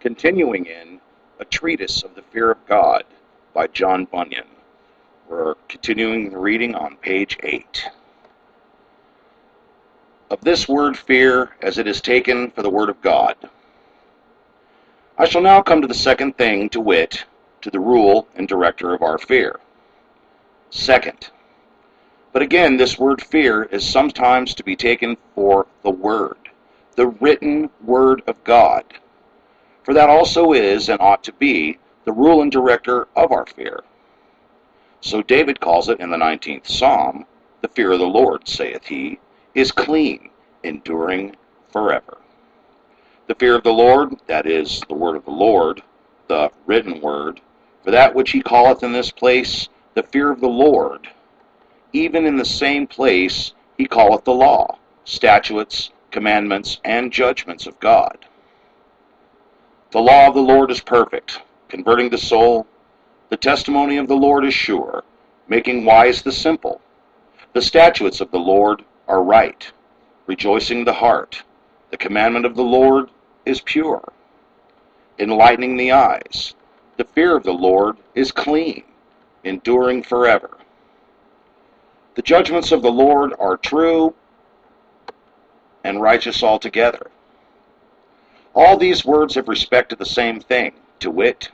continuing in A Treatise of the Fear of God by John Bunyan. We're continuing the reading on page 8. Of this word fear, as it is taken for the word of God. I shall now come to the second thing, to wit, to the rule and director of our fear. Second, but again, this word fear is sometimes to be taken for the Word, the written Word of God. For that also is, and ought to be, the rule and director of our fear. So David calls it in the 19th Psalm, The fear of the Lord, saith he, is clean, enduring forever. The fear of the Lord, that is, the word of the Lord, the written word, for that which he calleth in this place, the fear of the Lord, even in the same place he calleth the law, statutes, commandments, and judgments of God. The law of the Lord is perfect, converting the soul. The testimony of the Lord is sure, making wise the simple. The statutes of the Lord are right, rejoicing the heart. The commandment of the Lord is pure, enlightening the eyes. The fear of the Lord is clean, enduring forever. The judgments of the Lord are true and righteous altogether. All these words have respect to the same thing, to wit,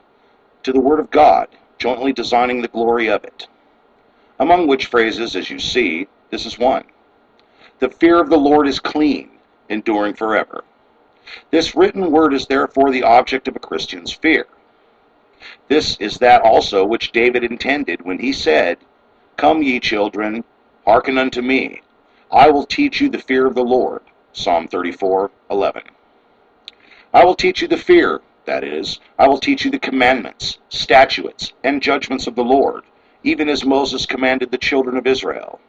to the Word of God, jointly designing the glory of it. Among which phrases, as you see, this is one. The fear of the Lord is clean, enduring forever. This written word is therefore the object of a Christian's fear. This is that also which David intended when he said, Come, ye children, Hearken unto me. I will teach you the fear of the Lord. Psalm 34, 11. I will teach you the fear, that is, I will teach you the commandments, statutes, and judgments of the Lord, even as Moses commanded the children of Israel.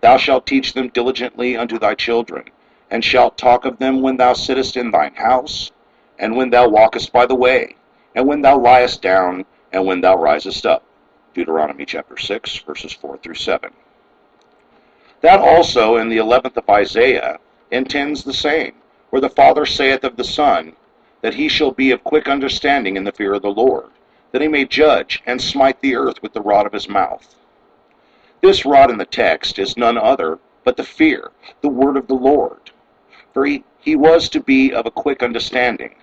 Thou shalt teach them diligently unto thy children, and shalt talk of them when thou sittest in thine house, and when thou walkest by the way, and when thou liest down, and when thou risest up. Deuteronomy chapter 6, verses 4 through 7. That also in the eleventh of Isaiah intends the same, where the Father saith of the Son, that he shall be of quick understanding in the fear of the Lord, that he may judge and smite the earth with the rod of his mouth. This rod in the text is none other but the fear, the word of the Lord. For he, he was to be of a quick understanding,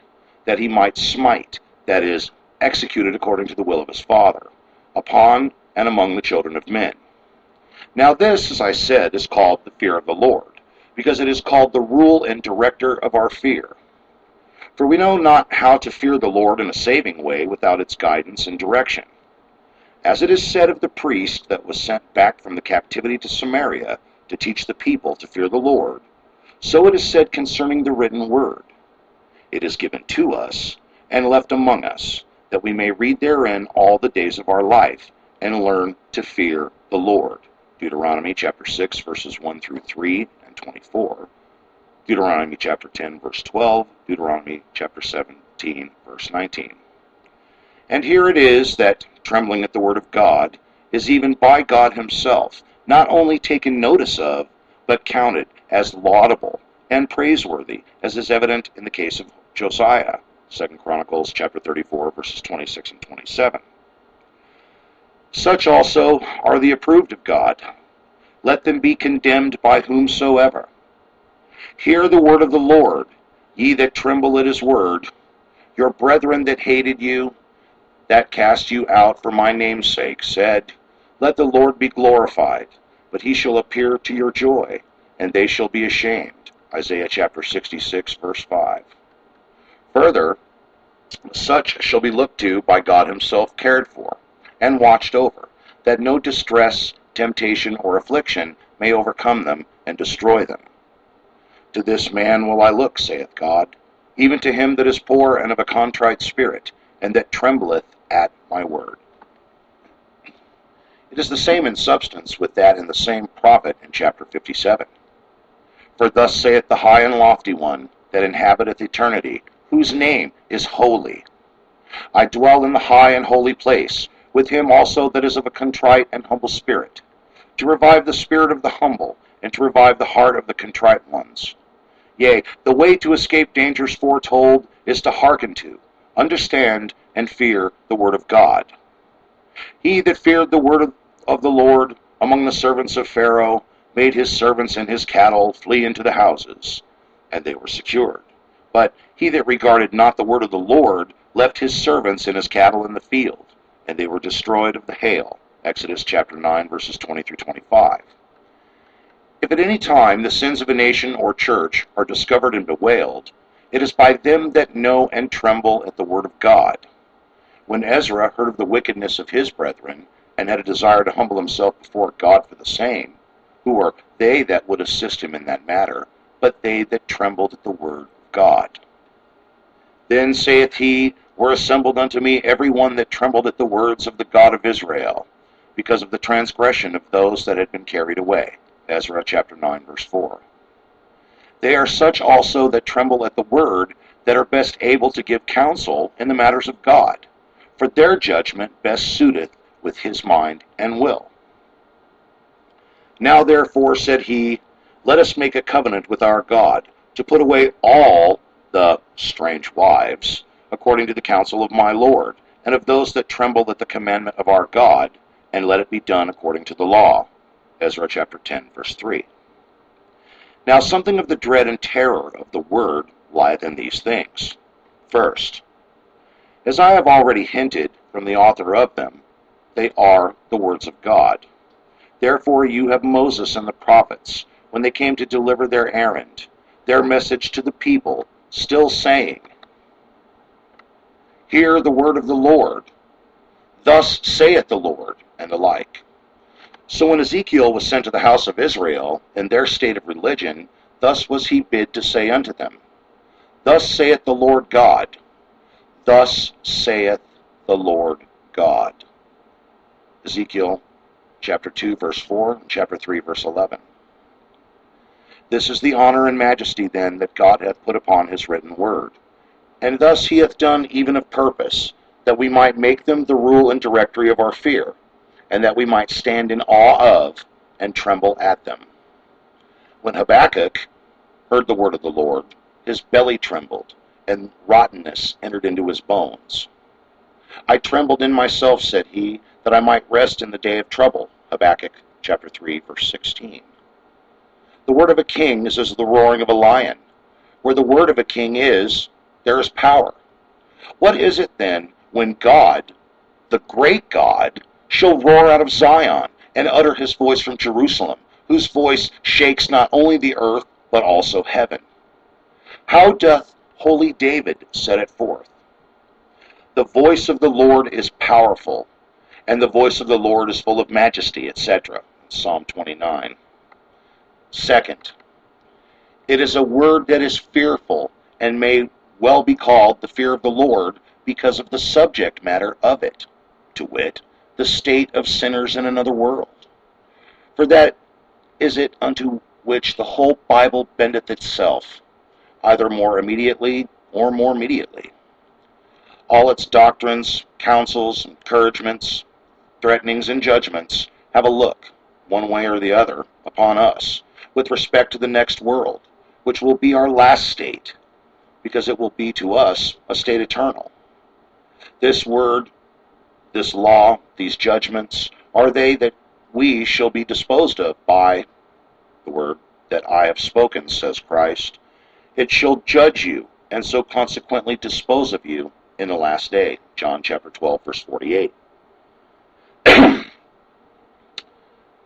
that he might smite, that is, execute it according to the will of his Father, upon and among the children of men. Now this, as I said, is called the fear of the Lord, because it is called the rule and director of our fear. For we know not how to fear the Lord in a saving way without its guidance and direction. As it is said of the priest that was sent back from the captivity to Samaria to teach the people to fear the Lord, so it is said concerning the written word. It is given to us and left among us, that we may read therein all the days of our life, and learn to fear the Lord. Deuteronomy chapter 6, verses 1 through 3 and 24, Deuteronomy chapter 10, verse 12, Deuteronomy chapter 17, verse 19. And here it is that, trembling at the word of God, is even by God himself not only taken notice of, but counted as laudable and praiseworthy, as is evident in the case of Josiah, 2 Chronicles chapter 34, verses 26 and 27. Such also are the approved of God. Let them be condemned by whomsoever. Hear the word of the Lord, ye that tremble at his word. Your brethren that hated you, that cast you out for my name's sake, said, Let the Lord be glorified, but he shall appear to your joy, and they shall be ashamed. Isaiah chapter 66, verse 5. Further, such shall be looked to by God himself cared for and watched over, that no distress, temptation, or affliction may overcome them and destroy them. To this man will I look, saith God, even to him that is poor and of a contrite spirit, and that trembleth at my word. It is the same in substance with that in the same prophet in chapter 57. For thus saith the high and lofty one that inhabiteth eternity, whose name is holy. I dwell in the high and holy place, with him also that is of a contrite and humble spirit, to revive the spirit of the humble, and to revive the heart of the contrite ones. Yea, the way to escape dangers foretold is to hearken to, understand, and fear the word of God. He that feared the word of the Lord among the servants of Pharaoh made his servants and his cattle flee into the houses, and they were secured. But he that regarded not the word of the Lord left his servants and his cattle in the field, and they were destroyed of the hail. Exodus chapter 9, verses 20 through 25. If at any time the sins of a nation or church are discovered and bewailed, it is by them that know and tremble at the word of God. When Ezra heard of the wickedness of his brethren, and had a desire to humble himself before God for the same, who are they that would assist him in that matter, but they that trembled at the word of God? Then saith he, Were assembled unto me every one that trembled at the words of the God of Israel, because of the transgression of those that had been carried away. Ezra chapter 9, verse 4. They are such also that tremble at the word that are best able to give counsel in the matters of God, for their judgment best suiteth with his mind and will. Now therefore, said he, let us make a covenant with our God, to put away all the strange wives, according to the counsel of my Lord, and of those that tremble at the commandment of our God, and let it be done according to the law. Ezra chapter 10, verse 3. Now something of the dread and terror of the word lieth in these things. First, as I have already hinted from the author of them, they are the words of God. Therefore you have Moses and the prophets, when they came to deliver their errand, their message to the people, still saying, Hear the word of the Lord. Thus saith the Lord, and the like. So when Ezekiel was sent to the house of Israel, in their state of religion, thus was he bid to say unto them, Thus saith the Lord God, Thus saith the Lord God. Ezekiel chapter 2, verse 4, and chapter 3, verse 11. This is the honor and majesty then that God hath put upon his written word. And thus he hath done even of purpose, that we might make them the rule and directory of our fear and that we might stand in awe of and tremble at them. When Habakkuk heard the word of the Lord, his belly trembled, and rottenness entered into his bones. I trembled in myself, said he, that I might rest in the day of trouble. Habakkuk chapter 3, verse 16. The word of a king is as the roaring of a lion. Where the word of a king is, there is power. What is it then when God, the great God, shall roar out of Zion and utter his voice from Jerusalem, whose voice shakes not only the earth, but also heaven. How doth holy David set it forth? The voice of the Lord is powerful, and the voice of the Lord is full of majesty, etc. Psalm 29. Second, it is a word that is fearful and may well be called the fear of the Lord because of the subject matter of it, to wit, the state of sinners in another world. For that is it unto which the whole Bible bendeth itself, either more immediately or more mediately. All its doctrines, counsels, encouragements, threatenings, and judgments have a look, one way or the other, upon us, with respect to the next world, which will be our last state, because it will be to us a state eternal. This word this law, these judgments, are they that we shall be disposed of by the word that I have spoken, says Christ. It shall judge you, and so consequently dispose of you in the last day. John chapter 12, verse 48.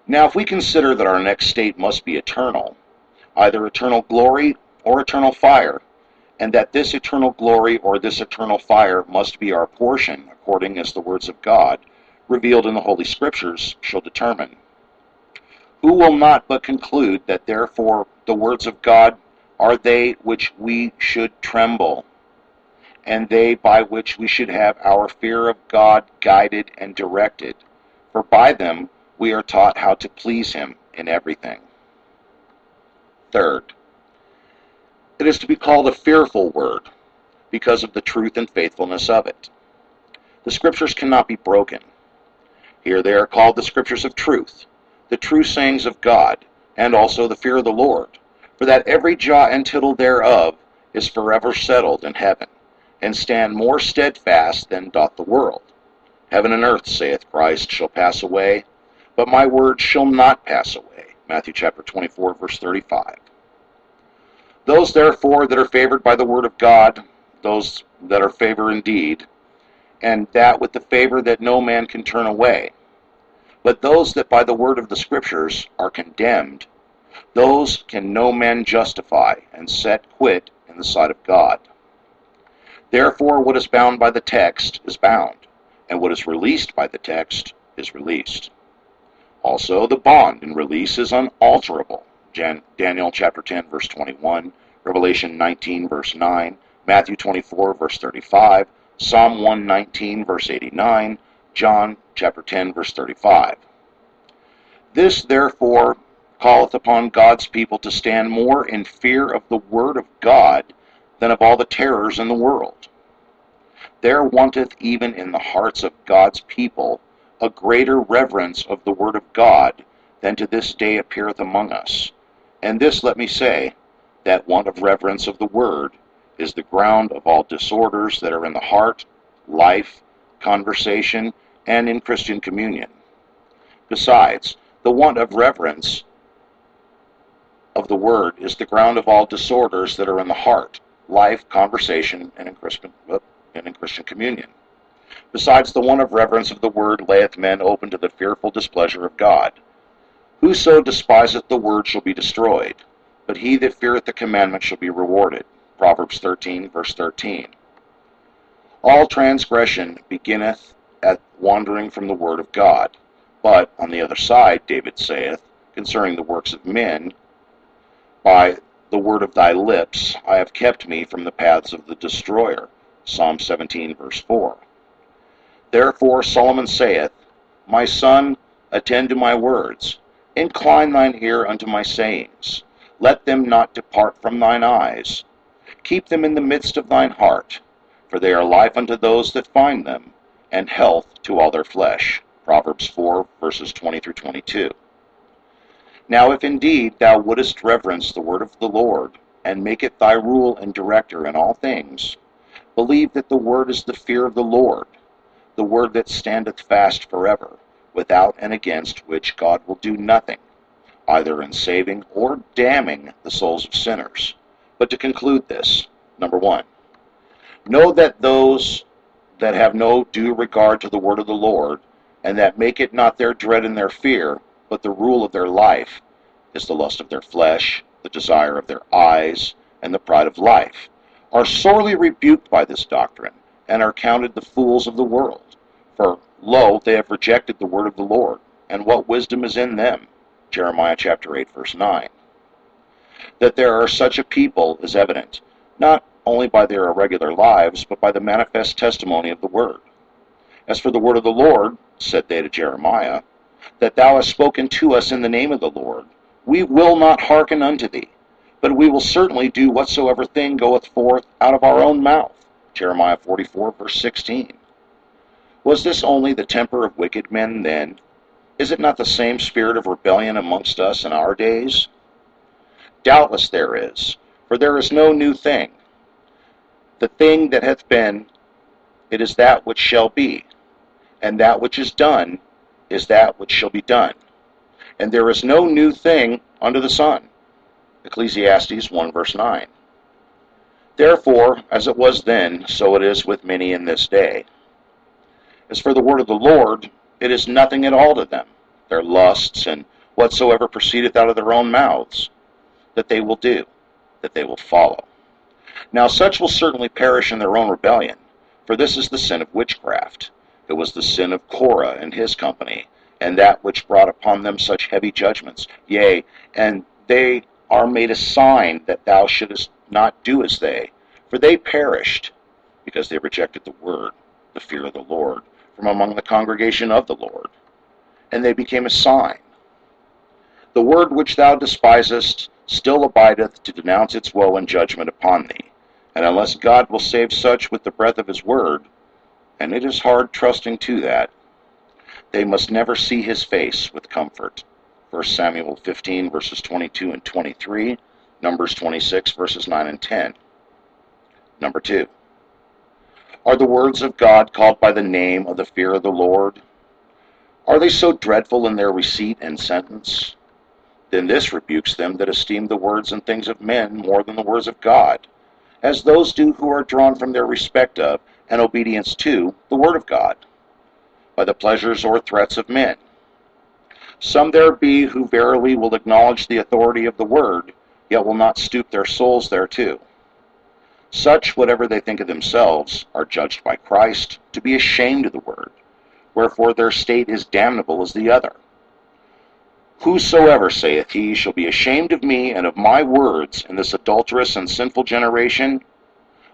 now, if we consider that our next state must be eternal, either eternal glory or eternal fire, and that this eternal glory or this eternal fire must be our portion, according as the words of God, revealed in the Holy Scriptures, shall determine. Who will not but conclude that therefore the words of God are they which we should tremble, and they by which we should have our fear of God guided and directed, for by them we are taught how to please Him in everything. Third, it is to be called a fearful word because of the truth and faithfulness of it. The scriptures cannot be broken. Here they are called the scriptures of truth, the true sayings of God, and also the fear of the Lord, for that every jot and tittle thereof is forever settled in heaven, and stand more steadfast than doth the world. Heaven and earth, saith Christ, shall pass away, but my word shall not pass away. Matthew chapter 24, verse 35. Those therefore that are favored by the word of God, those that are favor indeed, and that with the favor that no man can turn away. But those that by the word of the Scriptures are condemned, those can no man justify and set quit in the sight of God. Therefore, what is bound by the text is bound, and what is released by the text is released. Also, the bond in release is unalterable. Jan- Daniel chapter 10, verse 21, Revelation 19, verse 9, Matthew 24, verse 35, Psalm 119, verse 89, John chapter 10, verse 35. This, therefore, calleth upon God's people to stand more in fear of the word of God than of all the terrors in the world. There wanteth even in the hearts of God's people a greater reverence of the word of God than to this day appeareth among us. And this, let me say, that want of reverence of the word is the ground of all disorders that are in the heart, life, conversation, and in Christian communion. Besides, the want of reverence of the word is the ground of all disorders that are in the heart, life, conversation, and in Christian, and in Christian communion. Besides, the want of reverence of the word layeth men open to the fearful displeasure of God. Whoso despiseth the word shall be destroyed, but he that feareth the commandment shall be rewarded. Proverbs 13, verse 13. All transgression beginneth at wandering from the word of God. But, on the other side, David saith, concerning the works of men, By the word of thy lips I have kept me from the paths of the destroyer. Psalm 17, verse 4. Therefore Solomon saith, My son, attend to my words, incline thine ear unto my sayings, let them not depart from thine eyes. Keep them in the midst of thine heart, for they are life unto those that find them, and health to all their flesh. Proverbs 4, verses 20 through 22. Now, if indeed thou wouldest reverence the word of the Lord, and make it thy rule and director in all things, believe that the word is the fear of the Lord, the word that standeth fast forever, without and against which God will do nothing, either in saving or damning the souls of sinners but to conclude this, number one, know that those that have no due regard to the word of the Lord, and that make it not their dread and their fear, but the rule of their life, is the lust of their flesh, the desire of their eyes, and the pride of life, are sorely rebuked by this doctrine, and are counted the fools of the world. For, lo, they have rejected the word of the Lord, and what wisdom is in them? Jeremiah chapter 8, verse 9. That there are such a people is evident, not only by their irregular lives, but by the manifest testimony of the word. As for the word of the Lord, said they to Jeremiah, that thou hast spoken to us in the name of the Lord, we will not hearken unto thee, but we will certainly do whatsoever thing goeth forth out of our own mouth. Jeremiah 44, verse 16. Was this only the temper of wicked men then? Is it not the same spirit of rebellion amongst us in our days? Doubtless there is, for there is no new thing. The thing that hath been, it is that which shall be, and that which is done is that which shall be done. And there is no new thing under the sun. Ecclesiastes 1 verse 9. Therefore, as it was then, so it is with many in this day. As for the word of the Lord, it is nothing at all to them, their lusts, and whatsoever proceedeth out of their own mouths that they will do, that they will follow. Now such will certainly perish in their own rebellion, for this is the sin of witchcraft. It was the sin of Korah and his company, and that which brought upon them such heavy judgments. Yea, and they are made a sign that thou shouldest not do as they, for they perished, because they rejected the word, the fear of the Lord, from among the congregation of the Lord. And they became a sign. The word which thou despisest still abideth to denounce its woe and judgment upon thee. And unless God will save such with the breath of his word, and it is hard trusting to that, they must never see his face with comfort. 1 Samuel 15, verses 22 and 23, Numbers 26, verses 9 and 10. Number 2. Are the words of God called by the name of the fear of the Lord? Are they so dreadful in their receipt and sentence? Then this rebukes them that esteem the words and things of men more than the words of God, as those do who are drawn from their respect of and obedience to the word of God, by the pleasures or threats of men. Some there be who verily will acknowledge the authority of the word, yet will not stoop their souls thereto. Such, whatever they think of themselves, are judged by Christ to be ashamed of the word, wherefore their state is damnable as the other. Whosoever saith he shall be ashamed of me and of my words in this adulterous and sinful generation,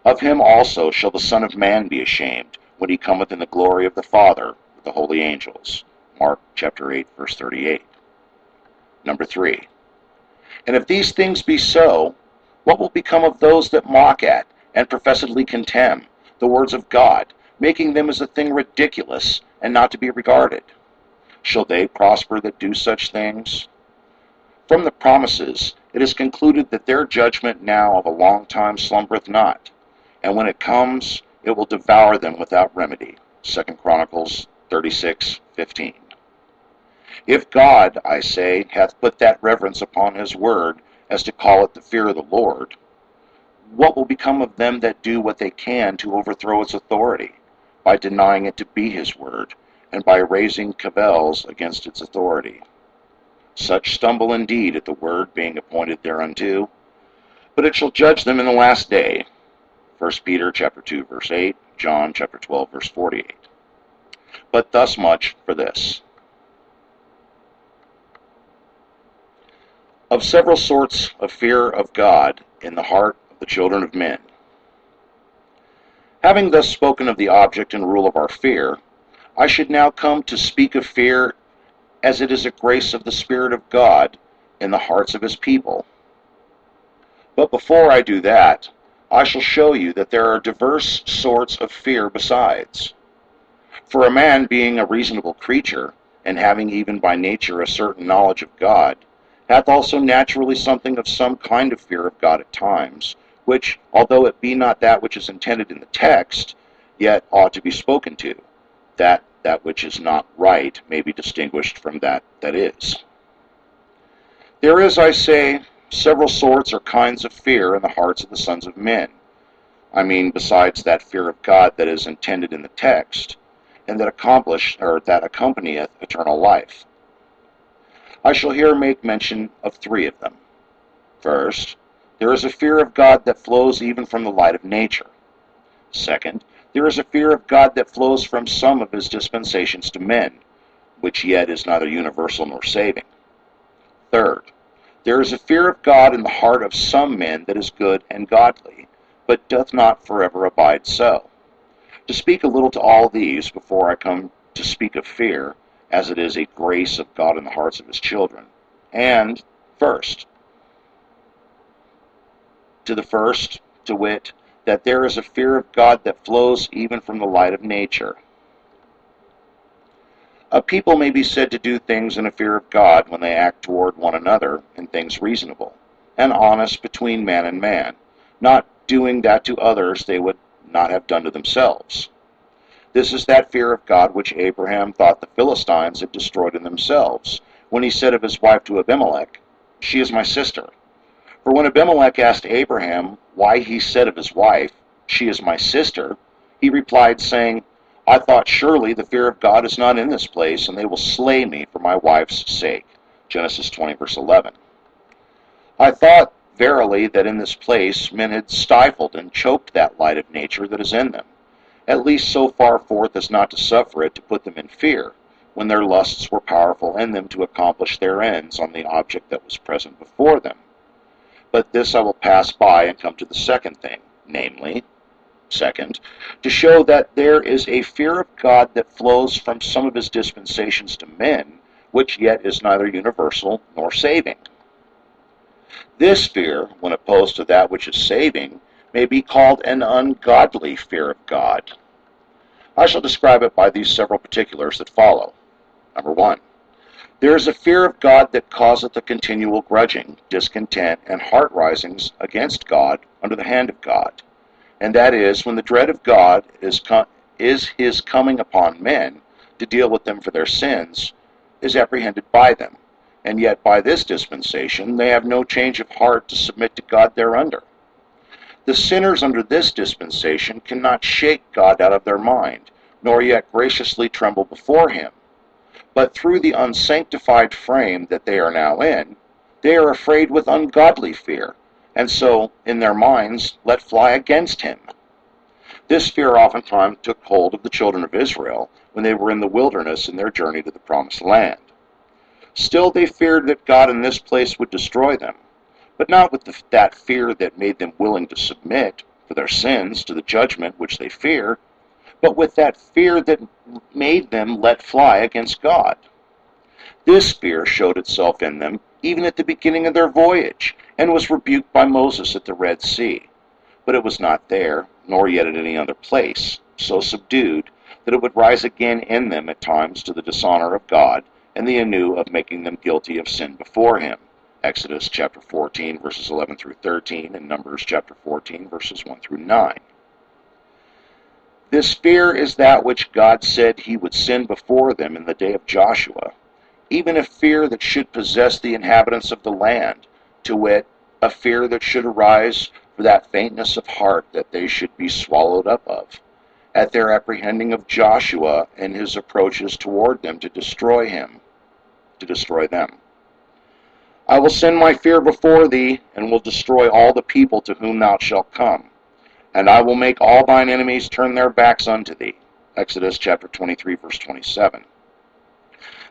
of him also shall the Son of Man be ashamed when he cometh in the glory of the Father with the holy angels. Mark chapter 8, verse 38. Number 3. And if these things be so, what will become of those that mock at and professedly contemn the words of God, making them as a thing ridiculous and not to be regarded? Shall they prosper that do such things? From the promises, it is concluded that their judgment now of a long time slumbereth not, and when it comes, it will devour them without remedy. 2 Chronicles 36:15. If God, I say, hath put that reverence upon his word as to call it the fear of the Lord, what will become of them that do what they can to overthrow its authority, by denying it to be his word, and by raising cavils against its authority? Such stumble indeed at the word being appointed thereunto, but it shall judge them in the last day. 1 Peter chapter 2 verse 8, John chapter 12 verse 48. But thus much for this. Of several sorts of fear of God in the heart of the children of men. Having thus spoken of the object and rule of our fear, I should now come to speak of fear as it is a grace of the Spirit of God in the hearts of his people. But before I do that, I shall show you that there are diverse sorts of fear besides. For a man being a reasonable creature, and having even by nature a certain knowledge of God, hath also naturally something of some kind of fear of God at times, which, although it be not that which is intended in the text, yet ought to be spoken to, that that which is not right may be distinguished from that that is. There is, I say, several sorts or kinds of fear in the hearts of the sons of men. I mean, besides that fear of God that is intended in the text, and that accomplish or that accompanieth eternal life. I shall here make mention of three of them. First, there is a fear of God that flows even from the light of nature. Second, there is a fear of God that flows from some of his dispensations to men, which yet is neither universal nor saving. Third, there is a fear of God in the heart of some men that is good and godly, but doth not forever abide so. To speak a little to all these before I come to speak of fear, as it is a grace of God in the hearts of his children. And, first, to the first, to wit, that there is a fear of God that flows even from the light of nature. A people may be said to do things in a fear of God when they act toward one another in things reasonable and honest between man and man, not doing that to others they would not have done to themselves. This is that fear of God which Abraham thought the Philistines had destroyed in themselves, when he said of his wife to Abimelech, She is my sister. For when Abimelech asked Abraham why he said of his wife, She is my sister, he replied, saying, I thought surely the fear of God is not in this place, and they will slay me for my wife's sake. Genesis 20, verse 11. I thought verily that in this place men had stifled and choked that light of nature that is in them at least so far forth as not to suffer it to put them in fear, when their lusts were powerful in them to accomplish their ends on the object that was present before them. But this I will pass by and come to the second thing, namely, second, to show that there is a fear of God that flows from some of his dispensations to men, which yet is neither universal nor saving. This fear, when opposed to that which is saving, may be called an ungodly fear of God. I shall describe it by these several particulars that follow. Number one, there is a fear of God that causeth a continual grudging, discontent, and heart risings against God under the hand of God, and that is when the dread of God is, co- is his coming upon men to deal with them for their sins, is apprehended by them. And yet, by this dispensation, they have no change of heart to submit to God thereunder. The sinners under this dispensation cannot shake God out of their mind, nor yet graciously tremble before him. But through the unsanctified frame that they are now in, they are afraid with ungodly fear, and so, in their minds, let fly against him. This fear oftentimes took hold of the children of Israel when they were in the wilderness in their journey to the promised land. Still, they feared that God in this place would destroy them, but not with the, that fear that made them willing to submit for their sins to the judgment which they fear, but with that fear that made them let fly against God. This fear showed itself in them even at the beginning of their voyage, and was rebuked by Moses at the Red Sea. But it was not there, nor yet at any other place, so subdued that it would rise again in them at times to the dishonor of God and the anew of making them guilty of sin before him. Exodus chapter 14 verses 11 through 13 and Numbers chapter 14 verses 1 through 9. This fear is that which God said he would send before them in the day of Joshua, even a fear that should possess the inhabitants of the land, to wit, a fear that should arise for that faintness of heart that they should be swallowed up of, at their apprehending of Joshua and his approaches toward them to destroy him, to destroy them. I will send my fear before thee, and will destroy all the people to whom thou shalt come, and I will make all thine enemies turn their backs unto thee. Exodus chapter 23, verse 27.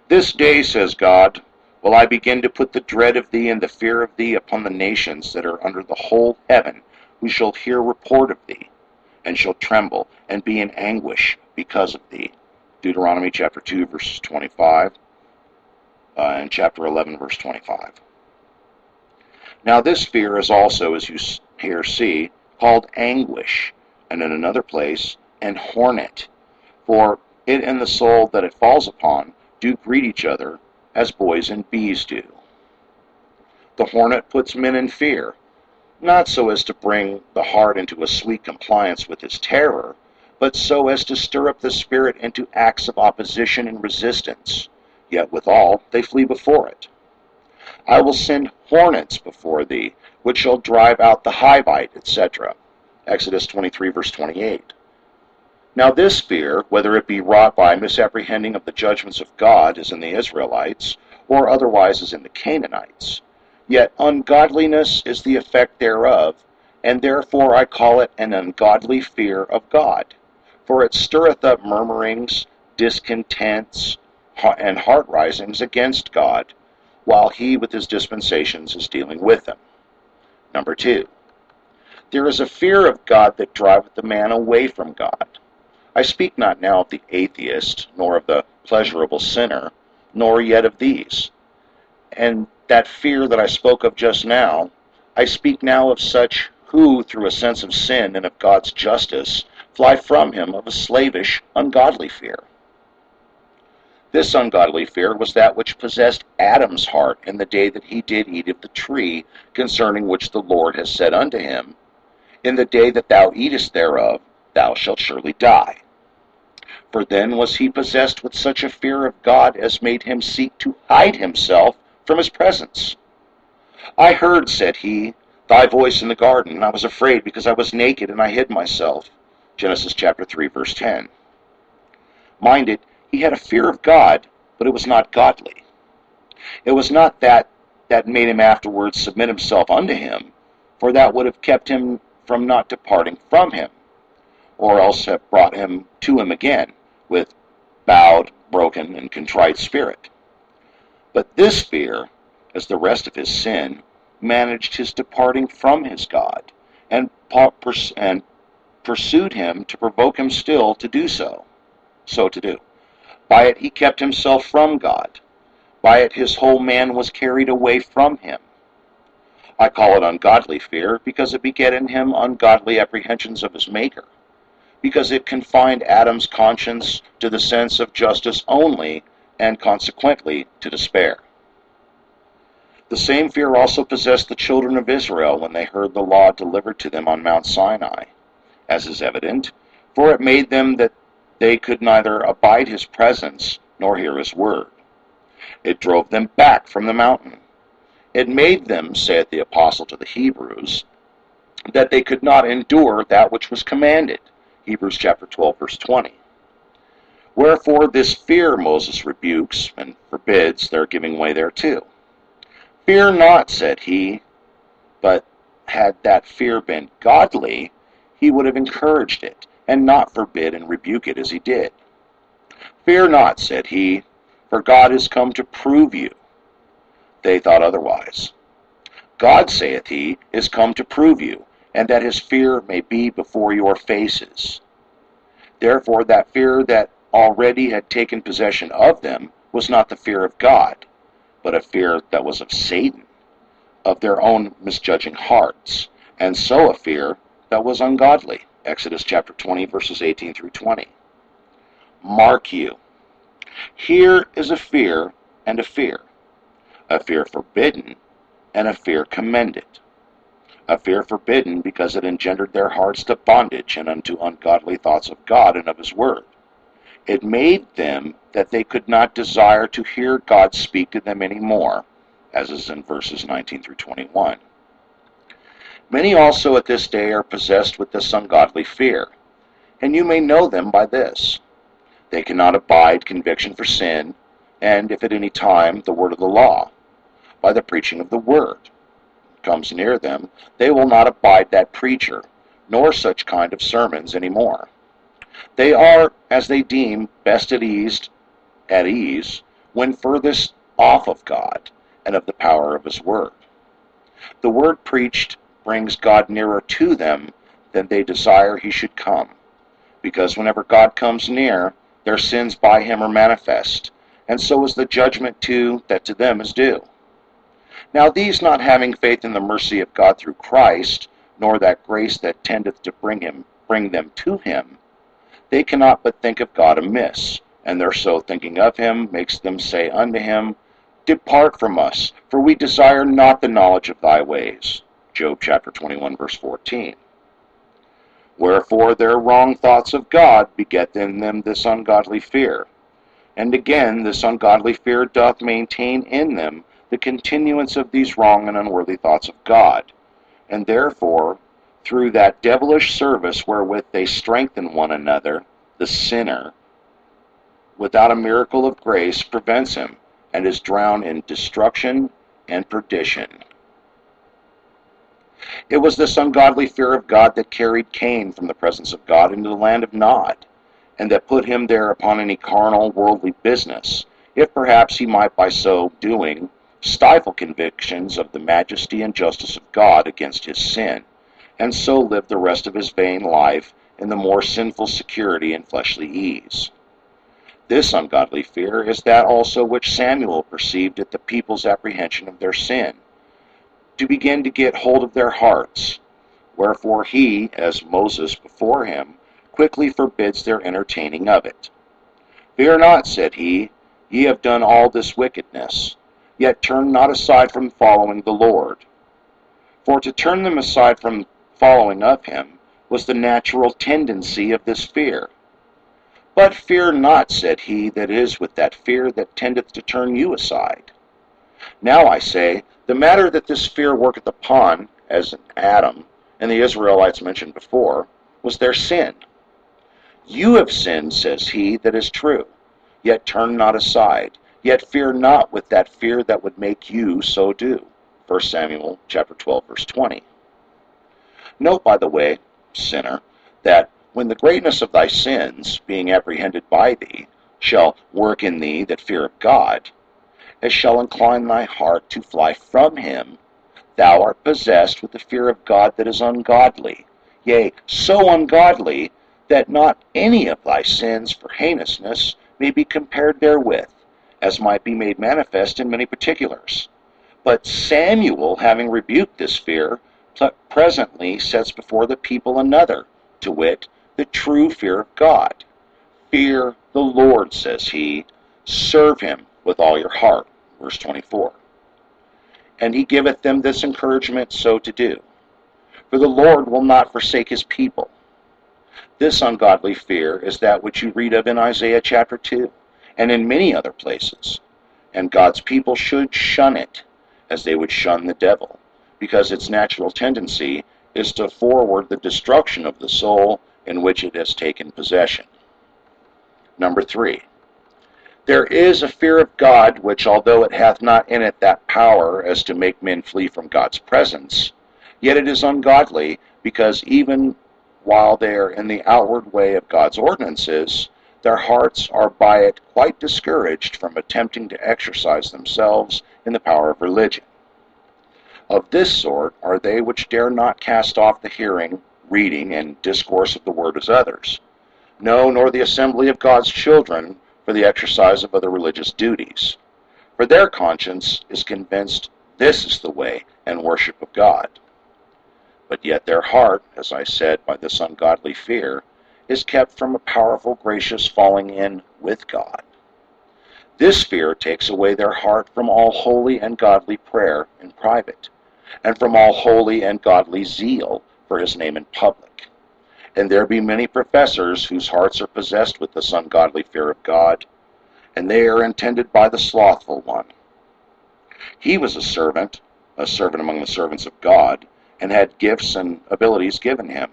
This day, says God, will I begin to put the dread of thee and the fear of thee upon the nations that are under the whole heaven, who shall hear report of thee, and shall tremble, and be in anguish because of thee. Deuteronomy chapter 2, verses 25, uh, and chapter 11, verse 25. Now this fear is also, as you here see, called anguish, and in another place, an hornet, for it and the soul that it falls upon do greet each other as boys and bees do. The hornet puts men in fear, not so as to bring the heart into a sweet compliance with his terror, but so as to stir up the spirit into acts of opposition and resistance, yet withal they flee before it. I will send hornets before thee, which shall drive out the Hivite, etc. Exodus 23, verse 28. Now this fear, whether it be wrought by misapprehending of the judgments of God, as in the Israelites, or otherwise as in the Canaanites, yet ungodliness is the effect thereof, and therefore I call it an ungodly fear of God. For it stirreth up murmurings, discontents, and heart risings against God, while he with his dispensations is dealing with them. Number two, there is a fear of God that driveth the man away from God. I speak not now of the atheist, nor of the pleasurable sinner, nor yet of these. And that fear that I spoke of just now, I speak now of such who, through a sense of sin and of God's justice, fly from him of a slavish, ungodly fear. This ungodly fear was that which possessed Adam's heart in the day that he did eat of the tree concerning which the Lord has said unto him, In the day that thou eatest thereof, thou shalt surely die. For then was he possessed with such a fear of God as made him seek to hide himself from his presence. I heard, said he, thy voice in the garden, and I was afraid because I was naked and I hid myself. Genesis chapter 3, verse 10. Mind it, he had a fear of God, but it was not godly. It was not that that made him afterwards submit himself unto him, for that would have kept him from not departing from him, or else have brought him to him again with bowed, broken, and contrite spirit. But this fear, as the rest of his sin, managed his departing from his God, and, pursued him to provoke him still to do so, so to do. By it he kept himself from God. By it his whole man was carried away from him. I call it ungodly fear because it begat in him ungodly apprehensions of his Maker because it confined Adam's conscience to the sense of justice only, and consequently to despair. The same fear also possessed the children of Israel when they heard the law delivered to them on Mount Sinai, as is evident, for it made them that they could neither abide his presence nor hear his word. It drove them back from the mountain. It made them, saith the apostle to the Hebrews, that they could not endure that which was commanded. Hebrews chapter 12, verse 20. Wherefore this fear Moses rebukes and forbids their giving way thereto. Fear not, said he, but had that fear been godly, he would have encouraged it, and not forbid and rebuke it as he did. Fear not, said he, for God is come to prove you. They thought otherwise. God, saith he, is come to prove you, and that his fear may be before your faces. Therefore, that fear that already had taken possession of them was not the fear of God, but a fear that was of Satan, of their own misjudging hearts, and so a fear that was ungodly. Exodus chapter 20, verses 18 through 20. Mark you, here is a fear and a fear, a fear forbidden and a fear commended. A fear forbidden because it engendered their hearts to bondage and unto ungodly thoughts of God and of his word it made them that they could not desire to hear God speak to them any more, as is in verses 19 through 21. Many also at this day are possessed with this ungodly fear, and you may know them by this. They cannot abide conviction for sin, and if at any time the word of the law, by the preaching of the word, comes near them, they will not abide that preacher, nor such kind of sermons any more. They are, as they deem, best at ease, at ease when furthest off of God and of the power of His Word. The Word preached brings God nearer to them than they desire He should come, because whenever God comes near, their sins by Him are manifest, and so is the judgment too that to them is due. Now these not having faith in the mercy of God through Christ, nor that grace that tendeth to bring him bring them to him, they cannot but think of God amiss, and their so thinking of him makes them say unto him, Depart from us, for we desire not the knowledge of thy ways. Job chapter 21, verse 14. Wherefore their wrong thoughts of God beget in them this ungodly fear. And again, this ungodly fear doth maintain in them the continuance of these wrong and unworthy thoughts of God. And therefore through that devilish service wherewith they strengthen one another, the sinner, without a miracle of grace, prevents him, and is drowned in destruction and perdition. It was this ungodly fear of God that carried Cain from the presence of God into the land of Nod, and that put him there upon any carnal, worldly business, if perhaps he might by so doing stifle convictions of the majesty and justice of God against his sin and so live the rest of his vain life in the more sinful security and fleshly ease. This ungodly fear is that also which Samuel perceived at the people's apprehension of their sin, to begin to get hold of their hearts. Wherefore he, as Moses before him, quickly forbids their entertaining of it. Fear not, said he, ye have done all this wickedness, yet turn not aside from following the Lord. For to turn them aside from following of him was the natural tendency of this fear. But fear not, said he, that is with that fear that tendeth to turn you aside. Now I say, the matter that this fear worketh upon, as Adam and the Israelites mentioned before, was their sin. You have sinned, says he, that is true, yet turn not aside, yet fear not with that fear that would make you so do. 1 Samuel chapter 12, verse 20. Note, by the way, sinner, that when the greatness of thy sins, being apprehended by thee, shall work in thee that fear of God, as shall incline thy heart to fly from him, thou art possessed with the fear of God that is ungodly, yea, so ungodly that not any of thy sins for heinousness may be compared therewith, as might be made manifest in many particulars. But Samuel, having rebuked this fear, presently sets before the people another, to wit, the true fear of God. Fear the Lord, says he, serve him with all your heart. Verse 24. And he giveth them this encouragement so to do. For the Lord will not forsake his people, This ungodly fear is that which you read of in Isaiah chapter 2 and in many other places. And God's people should shun it as they would shun the devil, because its natural tendency is to forward the destruction of the soul in which it has taken possession. Number three, there is a fear of God which, although it hath not in it that power as to make men flee from God's presence, yet it is ungodly, because even while they are in the outward way of God's ordinances, their hearts are by it quite discouraged from attempting to exercise themselves in the power of religion. Of this sort are they which dare not cast off the hearing, reading, and discourse of the word as others, no, nor the assembly of God's children for the exercise of other religious duties. For their conscience is convinced this is the way and worship of God. But yet their heart, as I said, by this ungodly fear, is kept from a powerful, gracious falling in with God. This fear takes away their heart from all holy and godly prayer in private, and from all holy and godly zeal for his name in public. And there be many professors whose hearts are possessed with this ungodly fear of God, and they are intended by the slothful one. He was a servant, a servant among the servants of God, and had gifts and abilities given him,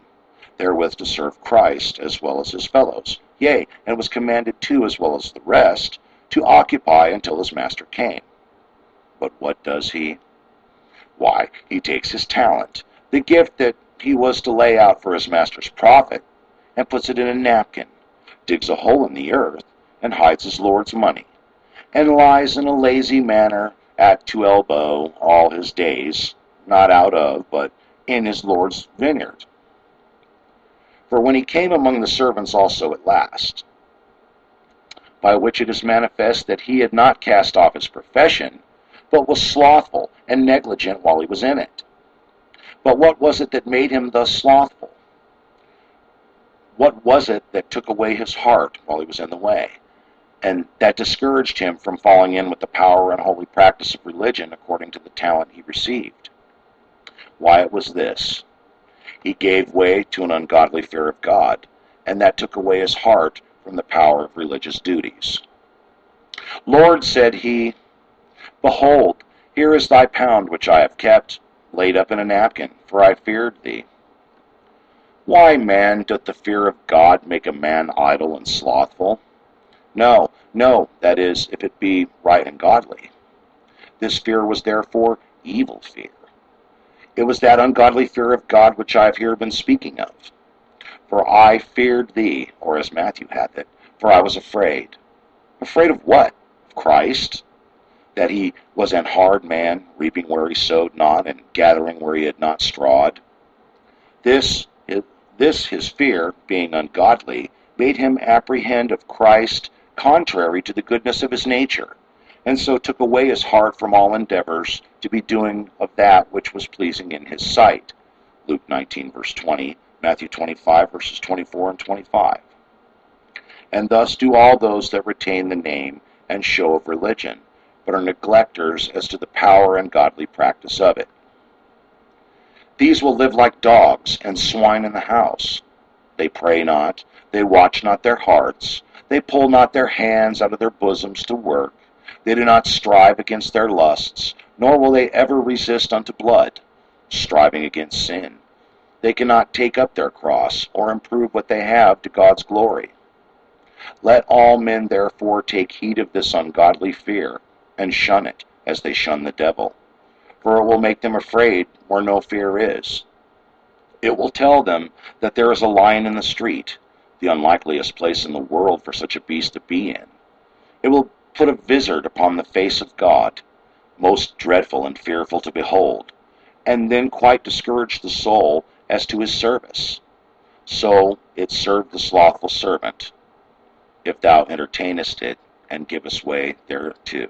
therewith to serve Christ as well as his fellows. Yea, and was commanded too, as well as the rest, to occupy until his master came. But what does he? Why, he takes his talent, the gift that he was to lay out for his master's profit, and puts it in a napkin, digs a hole in the earth, and hides his Lord's money, and lies in a lazy manner at to elbow all his days, not out of, but in his Lord's vineyard. For when he came among the servants also at last, by which it is manifest that he had not cast off his profession, but was slothful and negligent while he was in it. But what was it that made him thus slothful? What was it that took away his heart while he was in the way? And that discouraged him from falling in with the power and holy practice of religion according to the talent he received? Why, it was this. He gave way to an ungodly fear of God, and that took away his heart from the power of religious duties. Lord, said he, Behold, here is thy pound which I have kept, laid up in a napkin, for I feared thee. Why, man, doth the fear of God make a man idle and slothful? No, no, that is, if it be right and godly. This fear was therefore evil fear. It was that ungodly fear of God which I have here been speaking of. For I feared thee, or as Matthew hath it, for I was afraid. Afraid of what? Of Christ? That he was an hard man, reaping where he sowed not, and gathering where he had not strawed? This, this his fear, being ungodly, made him apprehend of Christ contrary to the goodness of his nature and so took away his heart from all endeavors to be doing of that which was pleasing in his sight. Luke 19, verse 20, Matthew 25, verses 24 and 25. And thus do all those that retain the name and show of religion, but are neglectors as to the power and godly practice of it. These will live like dogs and swine in the house. They pray not, they watch not their hearts, they pull not their hands out of their bosoms to work, they do not strive against their lusts, nor will they ever resist unto blood, striving against sin. They cannot take up their cross, or improve what they have to God's glory. Let all men therefore take heed of this ungodly fear, and shun it, as they shun the devil. For it will make them afraid where no fear is. It will tell them that there is a lion in the street, the unlikeliest place in the world for such a beast to be in. It will put a vizard upon the face of God, most dreadful and fearful to behold, and then quite discourage the soul as to his service. So it served the slothful servant, if thou entertainest it and givest way thereto.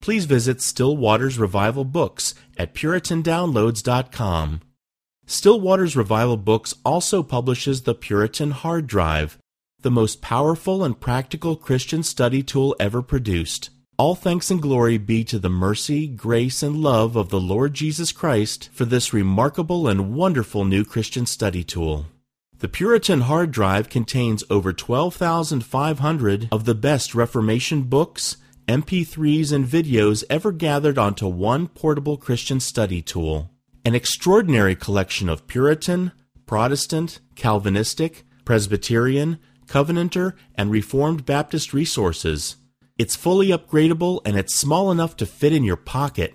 please visit Still Waters Revival Books at PuritanDownloads.com. Still Waters Revival Books also publishes the Puritan Hard Drive, the most powerful and practical Christian study tool ever produced. All thanks and glory be to the mercy, grace, and love of the Lord Jesus Christ for this remarkable and wonderful new Christian study tool. The Puritan hard drive contains over 12,500 of the best Reformation books, MP3s, and videos ever gathered onto one portable Christian study tool. An extraordinary collection of Puritan, Protestant, Calvinistic, Presbyterian, Covenanter, and Reformed Baptist resources. It's fully upgradable and it's small enough to fit in your pocket.